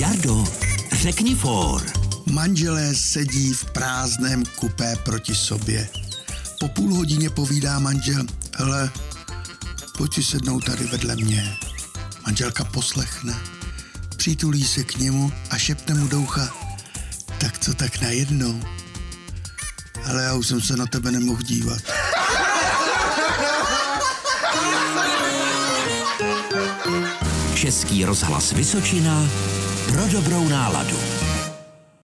Jardo, řekni for. Manželé sedí v prázdném kupé proti sobě. Po půl hodině povídá manžel, hele, pojď si sednout tady vedle mě. Manželka poslechne, přitulí se k němu a šepne mu do ucha, tak co tak najednou? Ale já už jsem se na tebe nemohl dívat. Český rozhlas Vysočina pro dobrou náladu.